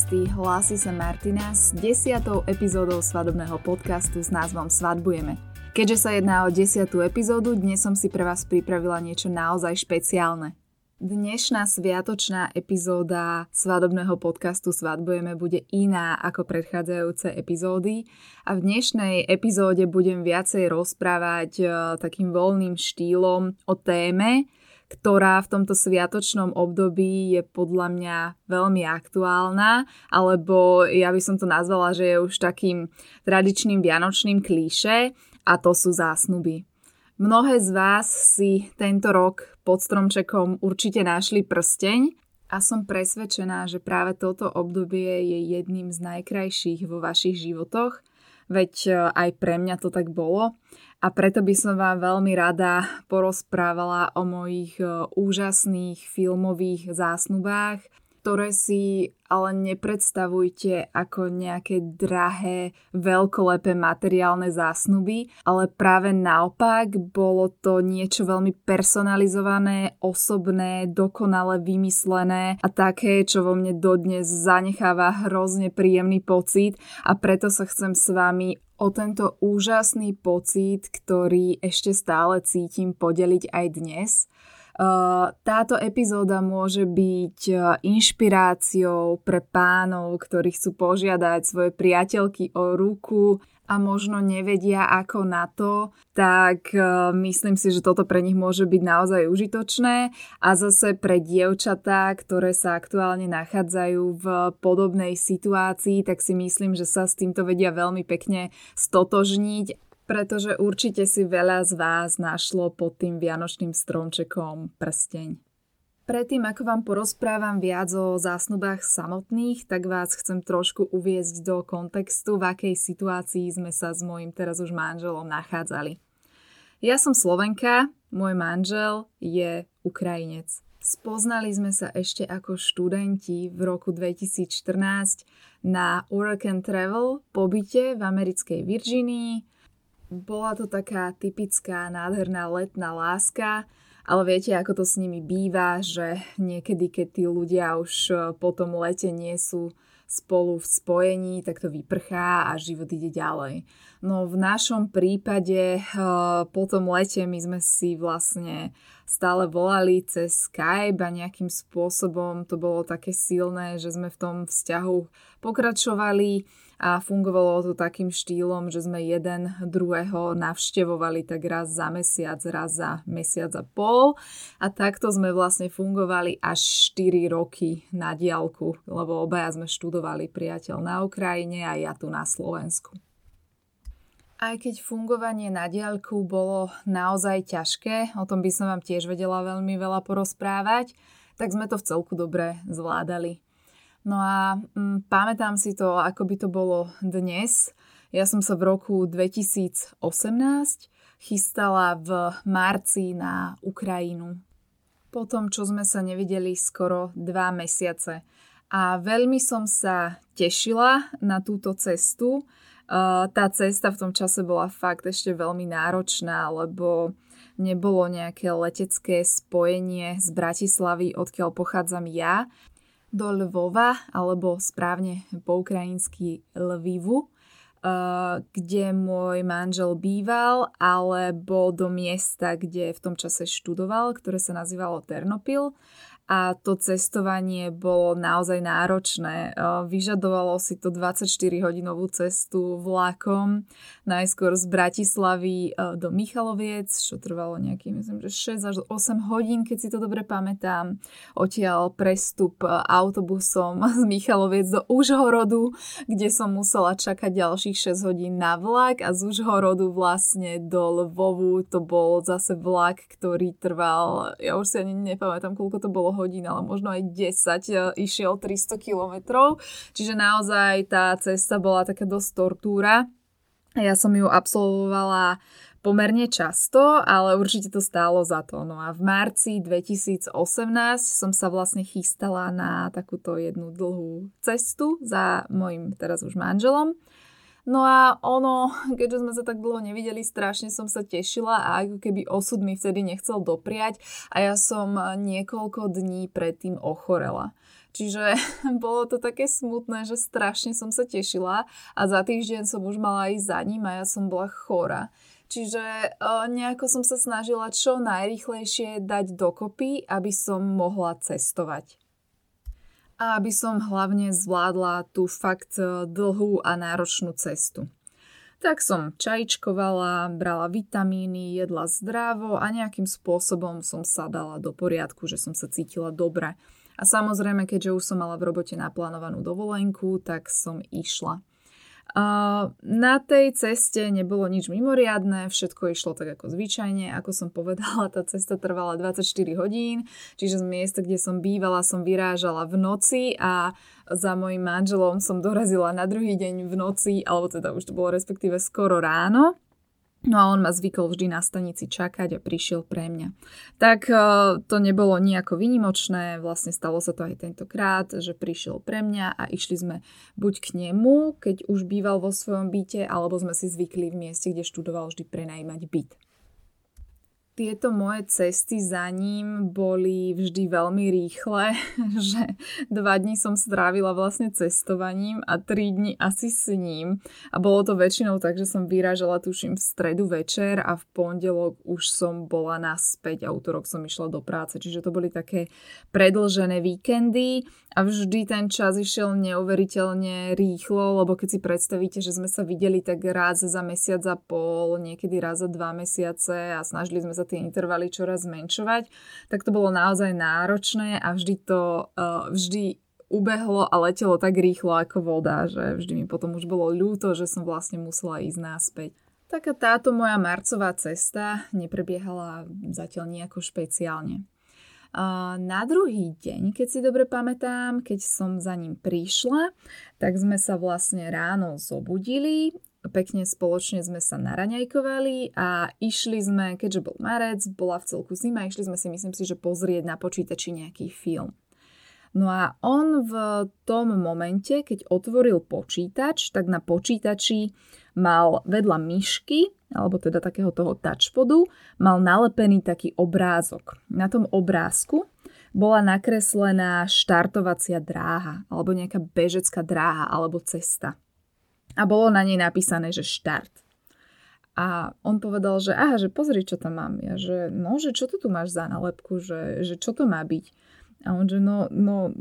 cesty, hlási sa Martina s desiatou epizódou svadobného podcastu s názvom Svadbujeme. Keďže sa jedná o desiatú epizódu, dnes som si pre vás pripravila niečo naozaj špeciálne. Dnešná sviatočná epizóda svadobného podcastu Svadbujeme bude iná ako predchádzajúce epizódy a v dnešnej epizóde budem viacej rozprávať e, takým voľným štýlom o téme, ktorá v tomto sviatočnom období je podľa mňa veľmi aktuálna, alebo ja by som to nazvala, že je už takým tradičným vianočným klíše a to sú zásnuby. Mnohé z vás si tento rok pod stromčekom určite našli prsteň a som presvedčená, že práve toto obdobie je jedným z najkrajších vo vašich životoch, veď e, aj pre mňa to tak bolo a preto by som vám veľmi rada porozprávala o mojich e, úžasných filmových zásnubách, ktoré si ale nepredstavujte ako nejaké drahé, veľkolepé materiálne zásnuby, ale práve naopak bolo to niečo veľmi personalizované, osobné, dokonale vymyslené a také, čo vo mne dodnes zanecháva hrozne príjemný pocit. A preto sa chcem s vami o tento úžasný pocit, ktorý ešte stále cítim, podeliť aj dnes. Táto epizóda môže byť inšpiráciou pre pánov, ktorí chcú požiadať svoje priateľky o ruku a možno nevedia ako na to, tak myslím si, že toto pre nich môže byť naozaj užitočné a zase pre dievčatá, ktoré sa aktuálne nachádzajú v podobnej situácii, tak si myslím, že sa s týmto vedia veľmi pekne stotožniť pretože určite si veľa z vás našlo pod tým vianočným stromčekom prsteň. Predtým, ako vám porozprávam viac o zásnubách samotných, tak vás chcem trošku uviezť do kontextu, v akej situácii sme sa s mojim teraz už manželom nachádzali. Ja som Slovenka, môj manžel je Ukrajinec. Spoznali sme sa ešte ako študenti v roku 2014 na Work and Travel pobyte v americkej Virginii. Bola to taká typická nádherná letná láska, ale viete, ako to s nimi býva, že niekedy, keď tí ľudia už e, po tom lete nie sú spolu v spojení, tak to vyprchá a život ide ďalej. No v našom prípade e, po tom lete my sme si vlastne stále volali cez Skype a nejakým spôsobom to bolo také silné, že sme v tom vzťahu pokračovali a fungovalo to takým štýlom, že sme jeden druhého navštevovali tak raz za mesiac, raz za mesiac a pol a takto sme vlastne fungovali až 4 roky na diálku, lebo obaja sme študovali priateľ na Ukrajine a ja tu na Slovensku. Aj keď fungovanie na diaľku bolo naozaj ťažké, o tom by som vám tiež vedela veľmi veľa porozprávať, tak sme to v celku dobre zvládali. No a mm, pamätám si to, ako by to bolo dnes. Ja som sa v roku 2018 chystala v marci na Ukrajinu. Po tom, čo sme sa nevideli skoro dva mesiace. A veľmi som sa tešila na túto cestu. Tá cesta v tom čase bola fakt ešte veľmi náročná, lebo nebolo nejaké letecké spojenie z Bratislavy, odkiaľ pochádzam ja, do Lvova, alebo správne po ukrajinsky Lvivu, eh, kde môj manžel býval, alebo do miesta, kde v tom čase študoval, ktoré sa nazývalo Ternopil a to cestovanie bolo naozaj náročné. Vyžadovalo si to 24-hodinovú cestu vlakom, najskôr z Bratislavy do Michaloviec, čo trvalo nejaký, myslím, že 6 až 8 hodín, keď si to dobre pamätám. Odtiaľ prestup autobusom z Michaloviec do Užhorodu, kde som musela čakať ďalších 6 hodín na vlak a z Užhorodu vlastne do Lvovu to bol zase vlak, ktorý trval, ja už si ani nepamätám, koľko to bolo hodín, ale možno aj 10 e, išiel 300 kilometrov. Čiže naozaj tá cesta bola taká dosť tortúra. Ja som ju absolvovala pomerne často, ale určite to stálo za to. No a v marci 2018 som sa vlastne chystala na takúto jednu dlhú cestu za mojim teraz už manželom. No a ono, keďže sme sa tak dlho nevideli, strašne som sa tešila a ako keby osud mi vtedy nechcel dopriať a ja som niekoľko dní predtým ochorela. Čiže bolo to také smutné, že strašne som sa tešila a za týždeň som už mala ísť za ním a ja som bola chora. Čiže uh, nejako som sa snažila čo najrychlejšie dať dokopy, aby som mohla cestovať. A aby som hlavne zvládla tú fakt e, dlhú a náročnú cestu. Tak som čajčkovala, brala vitamíny, jedla zdravo a nejakým spôsobom som sa dala do poriadku, že som sa cítila dobre. A samozrejme, keďže už som mala v robote naplánovanú dovolenku, tak som išla. Na tej ceste nebolo nič mimoriadné, všetko išlo tak ako zvyčajne. Ako som povedala, tá cesta trvala 24 hodín, čiže z miesta, kde som bývala, som vyrážala v noci a za mojim manželom som dorazila na druhý deň v noci, alebo teda už to bolo respektíve skoro ráno. No a on ma zvykol vždy na stanici čakať a prišiel pre mňa. Tak e, to nebolo nejako vynimočné, vlastne stalo sa to aj tentokrát, že prišiel pre mňa a išli sme buď k nemu, keď už býval vo svojom byte, alebo sme si zvykli v mieste, kde študoval vždy prenajímať byt tieto moje cesty za ním boli vždy veľmi rýchle, že dva dní som strávila vlastne cestovaním a tri dni asi s ním. A bolo to väčšinou tak, že som vyrážala tuším v stredu večer a v pondelok už som bola naspäť a útorok som išla do práce. Čiže to boli také predlžené víkendy a vždy ten čas išiel neuveriteľne rýchlo, lebo keď si predstavíte, že sme sa videli tak raz za mesiac a pol, niekedy raz za dva mesiace a snažili sme sa tie intervaly čoraz zmenšovať, tak to bolo naozaj náročné a vždy to uh, vždy ubehlo a letelo tak rýchlo ako voda, že vždy mi potom už bolo ľúto, že som vlastne musela ísť náspäť. Taká táto moja marcová cesta neprebiehala zatiaľ nejako špeciálne. Na druhý deň, keď si dobre pamätám, keď som za ním prišla, tak sme sa vlastne ráno zobudili, pekne spoločne sme sa naraňajkovali a išli sme, keďže bol marec, bola v celku zima, išli sme si, myslím si, že pozrieť na počítači nejaký film. No a on v tom momente, keď otvoril počítač, tak na počítači mal vedľa myšky, alebo teda takého toho touchpodu, mal nalepený taký obrázok. Na tom obrázku bola nakreslená štartovacia dráha, alebo nejaká bežecká dráha, alebo cesta. A bolo na nej napísané, že štart. A on povedal, že aha, že pozri, čo tam mám. Ja, že no, že čo to tu máš za nálepku, že, že čo to má byť. A on, že no, no,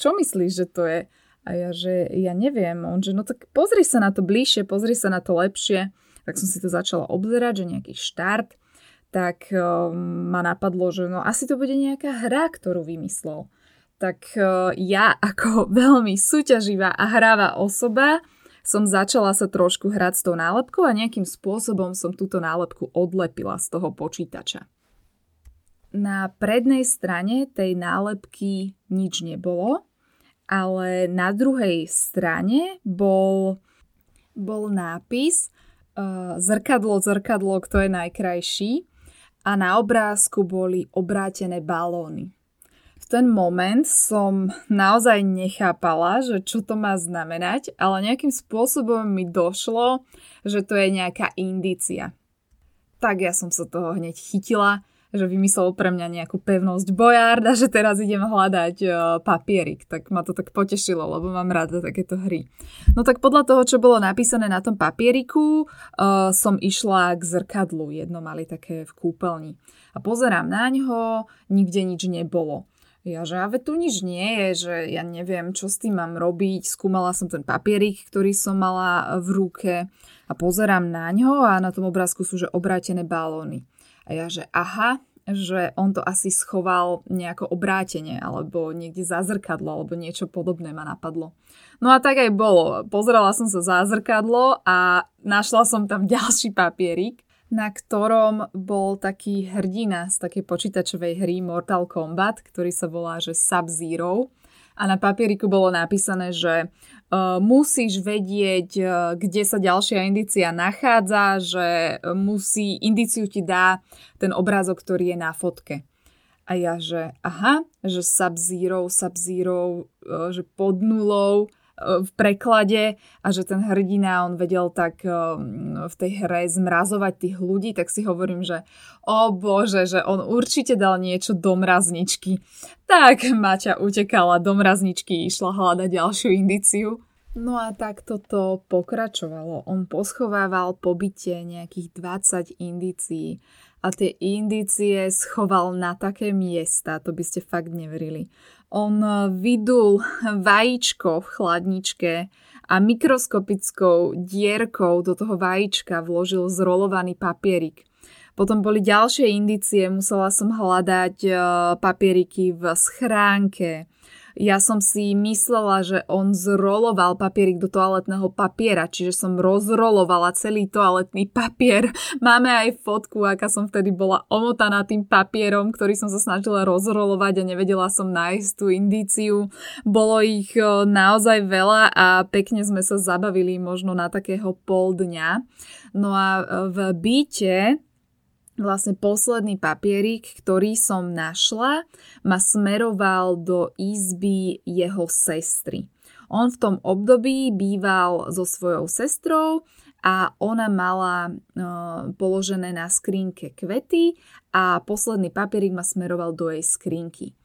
čo myslíš, že to je? A ja, že ja neviem. On, že no tak pozri sa na to bližšie, pozri sa na to lepšie tak som si to začala obzerať, že nejaký štart, tak um, ma napadlo, že no asi to bude nejaká hra, ktorú vymyslel. Tak uh, ja ako veľmi súťaživá a hráva osoba som začala sa trošku hrať s tou nálepkou a nejakým spôsobom som túto nálepku odlepila z toho počítača. Na prednej strane tej nálepky nič nebolo, ale na druhej strane bol, bol nápis uh, zrkadlo, zrkadlo, kto je najkrajší a na obrázku boli obrátené balóny. Ten moment som naozaj nechápala, že čo to má znamenať, ale nejakým spôsobom mi došlo, že to je nejaká indícia. Tak ja som sa toho hneď chytila že vymyslel pre mňa nejakú pevnosť bojard a že teraz idem hľadať uh, papierik. Tak ma to tak potešilo, lebo mám rada takéto hry. No tak podľa toho, čo bolo napísané na tom papieriku, uh, som išla k zrkadlu. Jedno mali také v kúpeľni. A pozerám na ňo, nikde nič nebolo. Ja, že ale tu nič nie je, že ja neviem, čo s tým mám robiť. Skúmala som ten papierik, ktorý som mala v ruke a pozerám na ňo a na tom obrázku sú že obrátené balóny. A ja, že aha, že on to asi schoval nejako obrátenie alebo niekde za zrkadlo alebo niečo podobné ma napadlo. No a tak aj bolo. Pozerala som sa za zrkadlo a našla som tam ďalší papierik, na ktorom bol taký hrdina z takej počítačovej hry Mortal Kombat, ktorý sa volá že Sub-Zero a na papieriku bolo napísané, že uh, musíš vedieť, uh, kde sa ďalšia indícia nachádza, že musí, indíciu ti dá ten obrázok, ktorý je na fotke. A ja, že aha, že Sub-Zero, Sub-Zero, uh, že pod nulou v preklade a že ten hrdina, on vedel tak v tej hre zmrazovať tých ľudí, tak si hovorím, že o bože, že on určite dal niečo do mrazničky. Tak Maťa utekala do mrazničky, išla hľadať ďalšiu indiciu. No a tak toto pokračovalo. On poschovával po byte nejakých 20 indícií a tie indície schoval na také miesta, to by ste fakt neverili. On vydul vajíčko v chladničke a mikroskopickou dierkou do toho vajíčka vložil zrolovaný papierik. Potom boli ďalšie indície, musela som hľadať eh, papieriky v schránke, ja som si myslela, že on zroloval papierik do toaletného papiera, čiže som rozrolovala celý toaletný papier. Máme aj fotku, aká som vtedy bola omotaná tým papierom, ktorý som sa snažila rozrolovať a nevedela som nájsť tú indíciu. Bolo ich naozaj veľa a pekne sme sa zabavili možno na takého pol dňa. No a v byte vlastne posledný papierik, ktorý som našla, ma smeroval do izby jeho sestry. On v tom období býval so svojou sestrou a ona mala e, položené na skrinke kvety a posledný papierik ma smeroval do jej skrinky.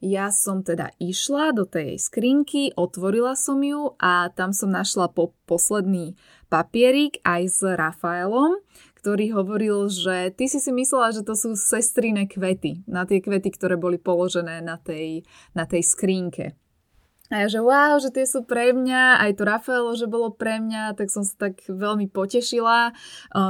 Ja som teda išla do tej skrinky, otvorila som ju a tam som našla po posledný papierik aj s Rafaelom, ktorý hovoril, že ty si si myslela, že to sú sestriné kvety, na tie kvety, ktoré boli položené na tej, na tej skrínke. A ja, že wow, že tie sú pre mňa, aj to Rafaelo, že bolo pre mňa, tak som sa tak veľmi potešila.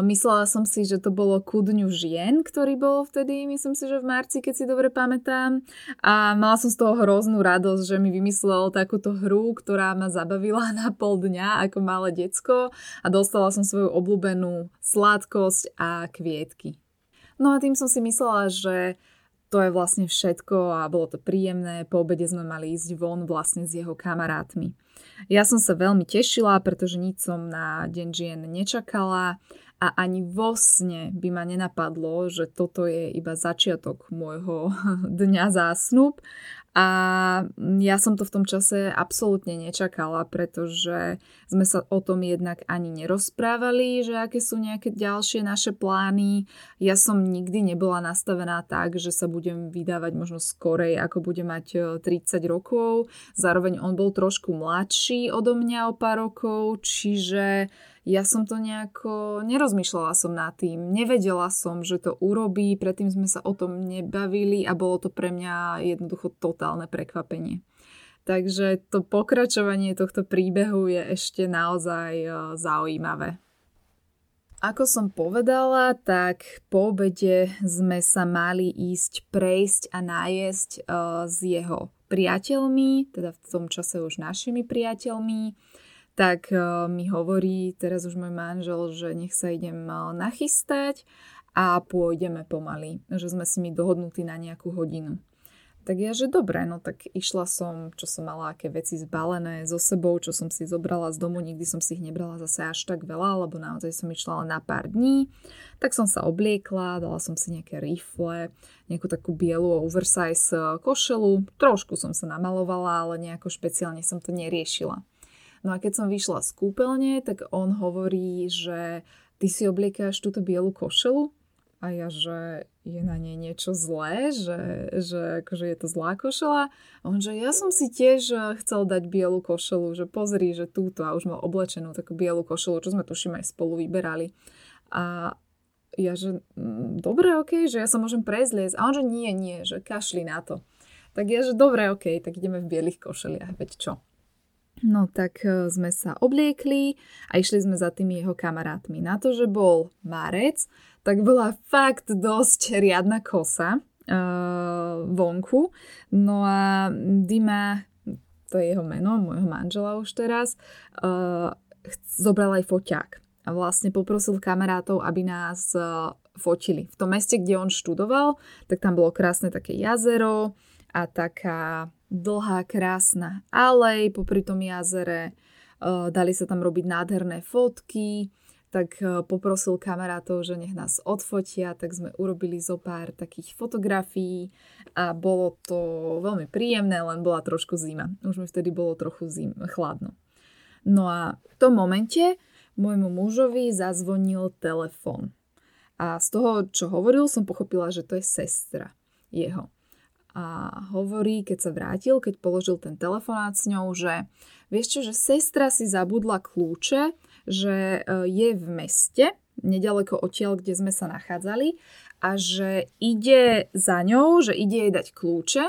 Myslela som si, že to bolo ku dňu žien, ktorý bol vtedy, myslím si, že v marci, keď si dobre pamätám. A mala som z toho hroznú radosť, že mi vymyslel takúto hru, ktorá ma zabavila na pol dňa ako malé decko a dostala som svoju obľúbenú sladkosť a kvietky. No a tým som si myslela, že to je vlastne všetko a bolo to príjemné. Po obede sme mali ísť von vlastne s jeho kamarátmi. Ja som sa veľmi tešila, pretože nič som na Deň žien nečakala a ani vo sne by ma nenapadlo, že toto je iba začiatok môjho dňa zásnub a ja som to v tom čase absolútne nečakala, pretože sme sa o tom jednak ani nerozprávali, že aké sú nejaké ďalšie naše plány. Ja som nikdy nebola nastavená tak, že sa budem vydávať možno skorej, ako budem mať 30 e, rokov. Zároveň on bol trošku mladší odo mňa o pár rokov, čiže ja som to nejako, nerozmýšľala som nad tým, nevedela som, že to urobí, predtým sme sa o tom nebavili a bolo to pre mňa jednoducho totálne prekvapenie. Takže to pokračovanie tohto príbehu je ešte naozaj e, zaujímavé. Ako som povedala, tak po obede sme sa mali ísť prejsť a nájsť uh, s jeho priateľmi, teda v tom čase už našimi priateľmi tak eh, mi hovorí teraz už môj manžel, že nech sa idem eh, nachystať a pôjdeme pomaly, že sme si mi dohodnutí na nejakú hodinu. Tak ja, že dobre, no tak išla som, čo som mala, aké veci zbalené so sebou, čo som si zobrala z domu, nikdy som si ich nebrala zase až tak veľa, lebo naozaj som išla na pár dní. Tak som sa obliekla, dala som si nejaké rifle, nejakú takú bielu oversize eh, košelu, trošku som sa namalovala, ale nejako špeciálne som to neriešila. No a keď som vyšla z kúpeľne, tak on hovorí, že ty si obliekáš túto bielu košelu a ja, že je na nej niečo zlé, že, že akože je to zlá košela. A on, že ja som si tiež eh, chcel dať bielu košelu, že pozri, že túto a už mal oblečenú takú bielu košelu, čo sme tuším aj spolu vyberali. A ja, že mm, dobre, ok, že ja sa môžem prezliecť. A on, že nie, nie, že kašli na to. Tak ja, že dobre, ok, tak ideme v bielých košeliach, veď čo. No tak e, sme sa obliekli a išli sme za tými jeho kamarátmi. Na to, že bol marec, tak bola fakt dosť riadna kosa uh, vonku. No a Dima, to je jeho meno, môjho manžela už teraz, uh, zobral aj foťák. A vlastne poprosil kamarátov, aby nás uh, fotili. V tom meste, kde on študoval, tak tam bolo krásne také jazero a taká dlhá, krásna alej popri tom jazere. Dali sa tam robiť nádherné fotky, tak e, poprosil kamarátov, že nech nás odfotia, tak sme urobili zo pár takých fotografií a bolo to veľmi príjemné, len bola trošku zima. Už mi vtedy bolo trochu zim, chladno. No a v tom momente môjmu mužovi zazvonil telefon. A z toho, čo hovoril, som pochopila, že to je sestra jeho. A hovorí, keď sa vrátil, keď položil ten telefonát s ňou, že vieš čo, že sestra si zabudla kľúče že e, je v meste, nedaleko odtiaľ, kde sme sa nachádzali a že ide za ňou, že ide jej dať kľúče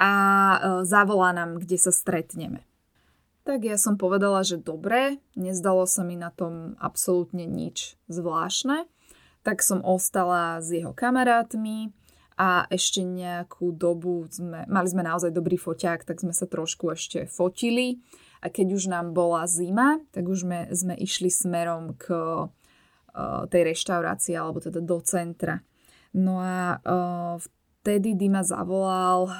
a e, zavolá nám, kde sa stretneme. Tak ja som povedala, že dobre, nezdalo sa mi na tom absolútne nič zvláštne, tak som ostala s jeho kamarátmi a ešte nejakú dobu sme, mali sme naozaj dobrý foťák, tak sme sa trošku ešte fotili a keď už nám bola zima, tak už sme, sme išli smerom k uh, tej reštaurácii alebo teda do centra. No a uh, vtedy Dima zavolal uh,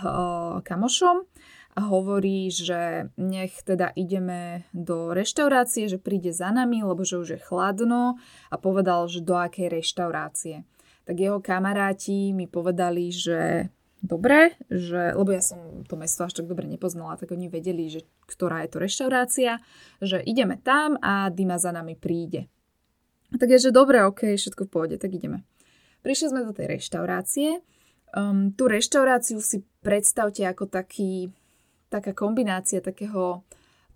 kamošom a hovorí, že nech teda ideme do reštaurácie, že príde za nami, lebo že už je chladno a povedal, že do akej reštaurácie. Tak jeho kamaráti mi povedali, že dobre, že, lebo ja som to mesto až tak dobre nepoznala, tak oni vedeli, že ktorá je to reštaurácia, že ideme tam a Dima za nami príde. Tak je, že dobre, ok, všetko v pohode, tak ideme. Prišli sme do tej reštaurácie. Um, tú reštauráciu si predstavte ako taký, taká kombinácia takého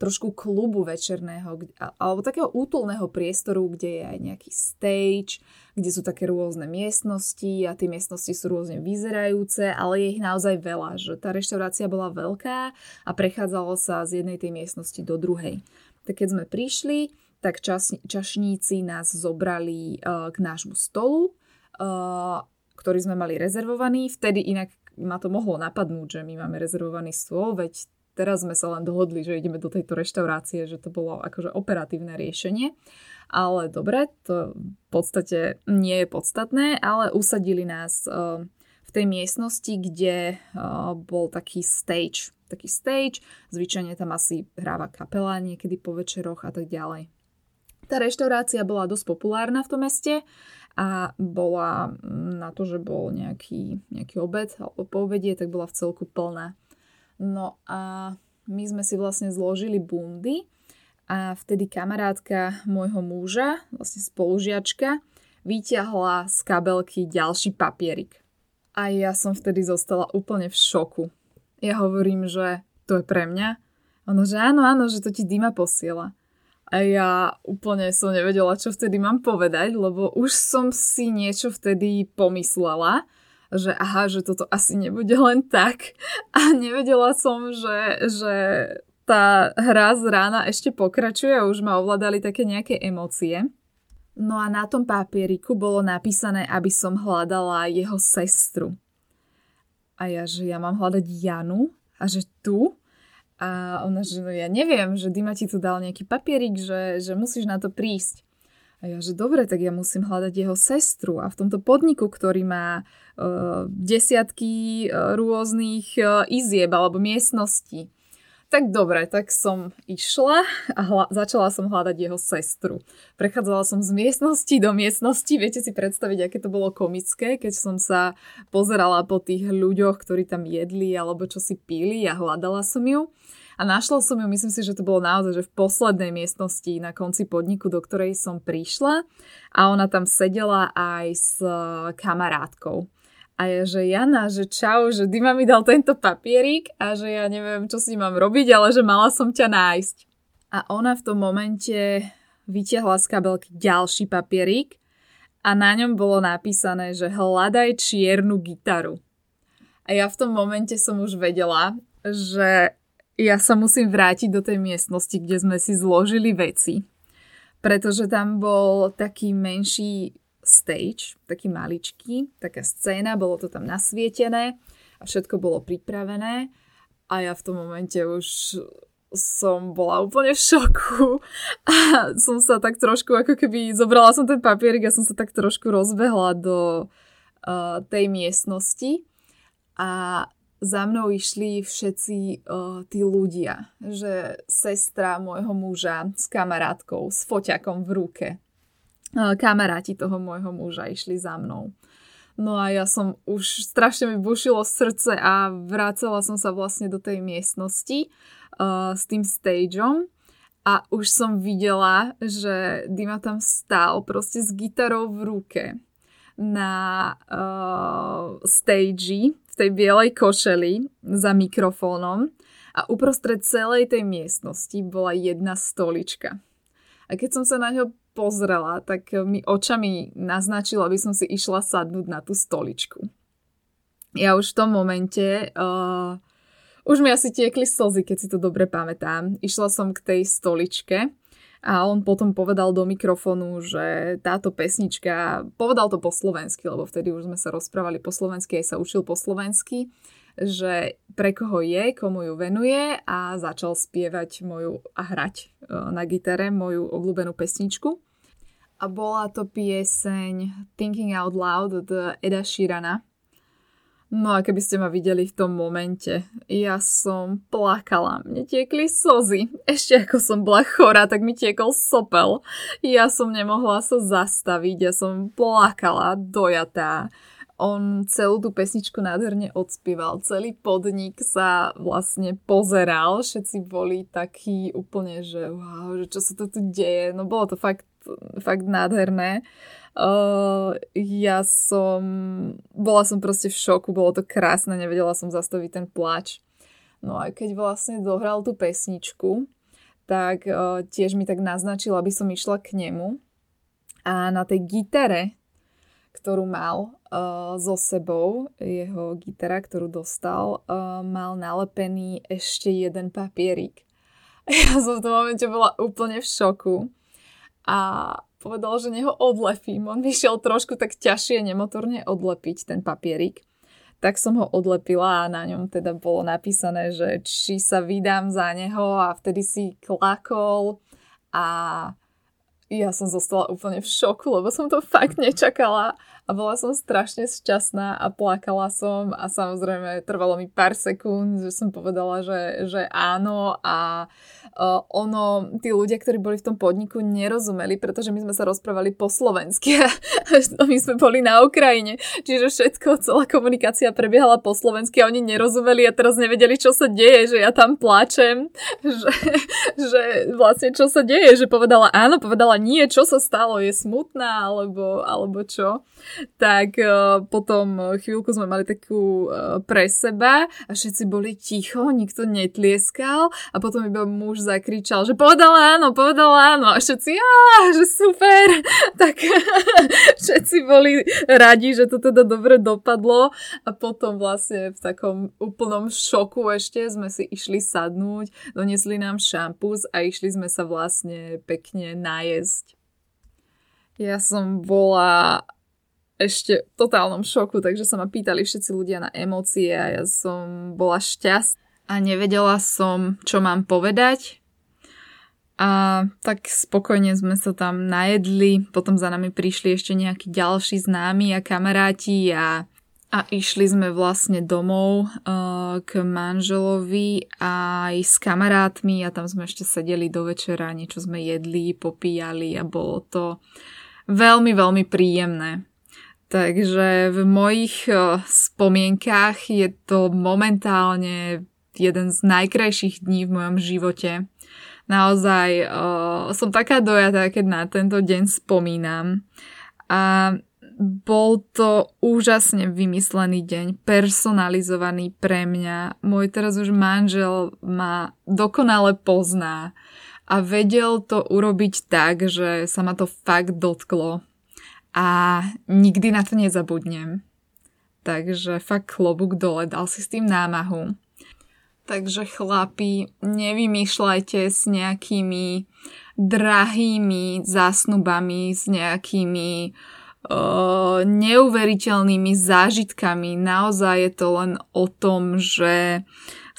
trošku klubu večerného, alebo takého útulného priestoru, kde je aj nejaký stage, kde sú také rôzne miestnosti a tie miestnosti sú rôzne vyzerajúce, ale je ich naozaj veľa, že tá reštaurácia bola veľká a prechádzalo sa z jednej tej miestnosti do druhej. Tak keď sme prišli, tak čas, čašníci nás zobrali uh, k nášmu stolu, uh, ktorý sme mali rezervovaný. Vtedy inak ma to mohlo napadnúť, že my máme rezervovaný stôl, veď teraz sme sa len dohodli, že ideme do tejto reštaurácie, že to bolo akože operatívne riešenie. Ale dobre, to v podstate nie je podstatné, ale usadili nás uh, v tej miestnosti, kde uh, bol taký stage. Taký stage, zvyčajne tam asi hráva kapela niekedy po večeroch a tak ďalej. Tá reštaurácia bola dosť populárna v tom meste a bola na to, že bol nejaký, nejaký obed alebo po obedie, tak bola v celku plná. No a my sme si vlastne zložili bundy a vtedy kamarátka môjho muža, vlastne spolužiačka, vyťahla z kabelky ďalší papierik. A ja som vtedy zostala úplne v šoku. Ja hovorím, že to je pre mňa. Ono, že áno, áno, že to ti Dima posiela. A ja úplne som nevedela, čo vtedy mám povedať, lebo už som si niečo vtedy pomyslela že aha, že toto asi nebude len tak. A nevedela som, že, že tá hra z rána ešte pokračuje a už ma ovládali také nejaké emócie. No a na tom papieriku bolo napísané, aby som hľadala jeho sestru. A ja, že ja mám hľadať Janu a že tu. A ona, že no ja neviem, že Dima ti tu dal nejaký papierik, že, že musíš na to prísť. A ja, že dobre, tak ja musím hľadať jeho sestru. A v tomto podniku, ktorý má uh, desiatky uh, rôznych uh, izieb alebo miestností, tak dobre, tak som išla a hla- začala som hľadať jeho sestru. Prechádzala som z miestnosti do miestnosti, viete si predstaviť, aké to bolo komické, keď som sa pozerala po tých ľuďoch, ktorí tam jedli alebo čo si pili a hľadala som ju. A našla som ju, myslím si, že to bolo naozaj, že v poslednej miestnosti na konci podniku, do ktorej som prišla a ona tam sedela aj s e, kamarátkou. A je, že Jana, že čau, že Dima mi dal tento papierik a že ja neviem, čo s ním mám robiť, ale že mala som ťa nájsť. A ona v tom momente vytiahla z kabelky ďalší papierik a na ňom bolo napísané, že hľadaj čiernu gitaru. A ja v tom momente som už vedela, že ja sa musím vrátiť do tej miestnosti, kde sme si zložili veci. Pretože tam bol taký menší stage, taký maličký, taká scéna, bolo to tam nasvietené a všetko bolo pripravené a ja v tom momente už som bola úplne v šoku a som sa tak trošku ako keby zobrala som ten papierik a som sa tak trošku rozbehla do uh, tej miestnosti a za mnou išli všetci uh, tí ľudia, že sestra môjho muža s kamarátkou, s foťakom v ruke. kamaráti toho môjho muža išli za mnou. No a ja som už strašne mi bušilo srdce a vrácala som sa vlastne do tej miestnosti uh, s tým stageom a už som videla, že Dima tam stál proste s gitarou v ruke na uh, stage tej bielej košeli za mikrofónom a uprostred celej tej miestnosti bola jedna stolička. A keď som sa na ňo pozrela, tak mi očami naznačila, aby som si išla sadnúť na tú stoličku. Ja už v tom momente uh, už mi asi tiekli slzy, keď si to dobre pamätám. Išla som k tej stoličke a on potom povedal do mikrofónu, že táto pesnička, povedal to po slovensky, lebo vtedy už sme sa rozprávali po slovensky, aj sa učil po slovensky, že pre koho je, komu ju venuje a začal spievať moju a hrať e, na gitare moju obľúbenú pesničku. A bola to pieseň Thinking Out Loud od Eda Sheerana. No a keby ste ma videli v tom momente, ja som plakala, mne tiekli slzy. Ešte ako som bola chorá, tak mi tiekol sopel. Ja som nemohla sa zastaviť, ja som plakala, dojatá. On celú tú pesničku nádherne odspieval, celý podnik sa vlastne pozeral, všetci boli takí úplne, že wow, že čo sa to tu deje. No bolo to fakt, fakt nádherné. Uh, ja som, bola som proste v šoku, bolo to krásne, nevedela som zastaviť ten plač. No a keď vlastne dohral tú pesničku, tak uh, tiež mi tak naznačil, aby som išla k nemu. A na tej gitare, ktorú mal uh, so sebou, jeho gitara, ktorú dostal, uh, mal nalepený ešte jeden papierik. Ja som v tom momente bola úplne v šoku. A povedal, že neho odlepím. On vyšiel trošku tak ťažšie nemotorne odlepiť ten papierik. Tak som ho odlepila a na ňom teda bolo napísané, že či sa vydám za neho a vtedy si klakol a ja som zostala úplne v šoku, lebo som to fakt nečakala a bola som strašne šťastná a plakala som a samozrejme trvalo mi pár sekúnd, že som povedala, že, že áno a uh, ono, tí ľudia, ktorí boli v tom podniku, nerozumeli, pretože my sme sa rozprávali po slovensky a my sme boli na Ukrajine, čiže všetko, celá komunikácia prebiehala po slovensky a oni nerozumeli a teraz nevedeli, čo sa deje, že ja tam plačem, že, že vlastne čo sa deje, že povedala áno, povedala nie, čo sa stalo, je smutná, alebo, alebo čo. Tak uh, potom chvíľku sme mali takú uh, pre seba a všetci boli ticho, nikto netlieskal a potom iba muž zakričal, že povedala áno, povedala áno a všetci, á, že super. tak všetci boli radi, že to teda dobre dopadlo a potom vlastne v takom úplnom šoku ešte sme si išli sadnúť, donesli nám šampus a išli sme sa vlastne pekne najesť. Ja som bola ešte v totálnom šoku, takže sa ma pýtali všetci ľudia na emócie a ja som bola šťastná a nevedela som, čo mám povedať. A tak spokojne sme sa tam najedli, potom za nami prišli ešte nejakí ďalší známi a kamaráti a, a išli sme vlastne domov uh, k manželovi aj s kamarátmi a tam sme ešte sedeli do večera, niečo sme jedli, popíjali a bolo to veľmi, veľmi príjemné. Takže v mojich eh, spomienkách je to momentálne jeden z najkrajších dní v mojom živote. Naozaj uh, som taká dojatá, keď na tento deň spomínam. A bol to úžasne vymyslený deň, personalizovaný pre mňa. Môj teraz už manžel ma dokonale pozná a vedel to urobiť tak, že sa ma to fakt dotklo a nikdy na to nezabudnem. Takže fakt klobúk dole, dal si s tým námahu. Takže chlapi, nevymýšľajte s nejakými drahými zásnubami, s nejakými uh, neuveriteľnými zážitkami. Naozaj je to len o tom, že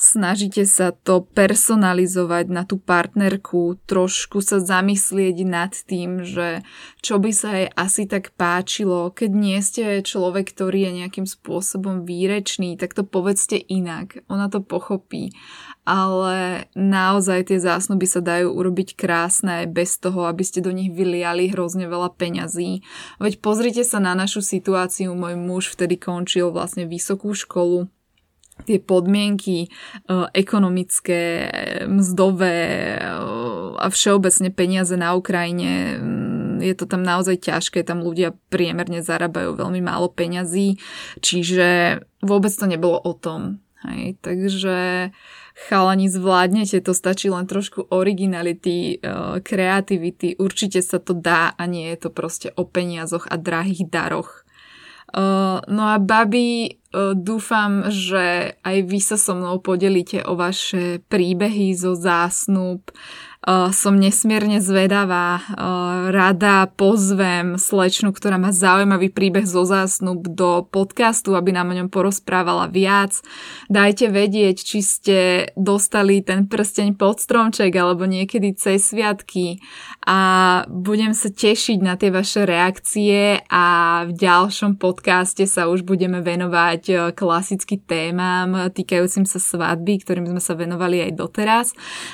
snažíte sa to personalizovať na tú partnerku, trošku sa zamyslieť nad tým, že čo by sa jej asi tak páčilo, keď nie ste človek, ktorý je nejakým spôsobom výrečný, tak to povedzte inak. Ona to pochopí. Ale naozaj tie zásnuby sa dajú urobiť krásne bez toho, aby ste do nich vyliali hrozne veľa peňazí. Veď pozrite sa na našu situáciu. Môj muž vtedy končil vlastne vysokú školu tie podmienky e, ekonomické, mzdové e, a všeobecne peniaze na Ukrajine, mm, je to tam naozaj ťažké, tam ľudia priemerne zarábajú veľmi málo peňazí, čiže vôbec to nebolo o tom. Hej, takže chalani zvládnete, to stačí len trošku originality, e, kreativity, určite sa to dá a nie je to proste o peniazoch a drahých daroch. No a babi, dúfam, že aj vy sa so mnou podelíte o vaše príbehy zo zásnub, som nesmierne zvedavá. Rada pozvem slečnu, ktorá má zaujímavý príbeh zo zásnub do podcastu, aby nám o ňom porozprávala viac. Dajte vedieť, či ste dostali ten prsteň pod stromček alebo niekedy cez sviatky a budem sa tešiť na tie vaše reakcie a v ďalšom podcaste sa už budeme venovať klasicky témam týkajúcim sa svadby, ktorým sme sa venovali aj doteraz.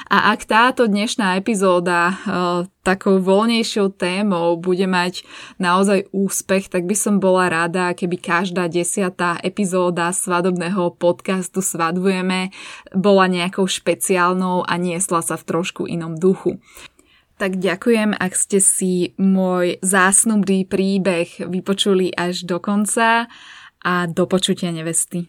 A ak táto dnešná dnešná epizóda uh, takou voľnejšou témou bude mať naozaj úspech, tak by som bola rada, keby každá desiatá epizóda svadobného podcastu Svadbujeme bola nejakou špeciálnou a niesla sa v trošku inom duchu. Tak ďakujem, ak ste si môj zásnubný príbeh vypočuli až do konca a do počutia nevesty.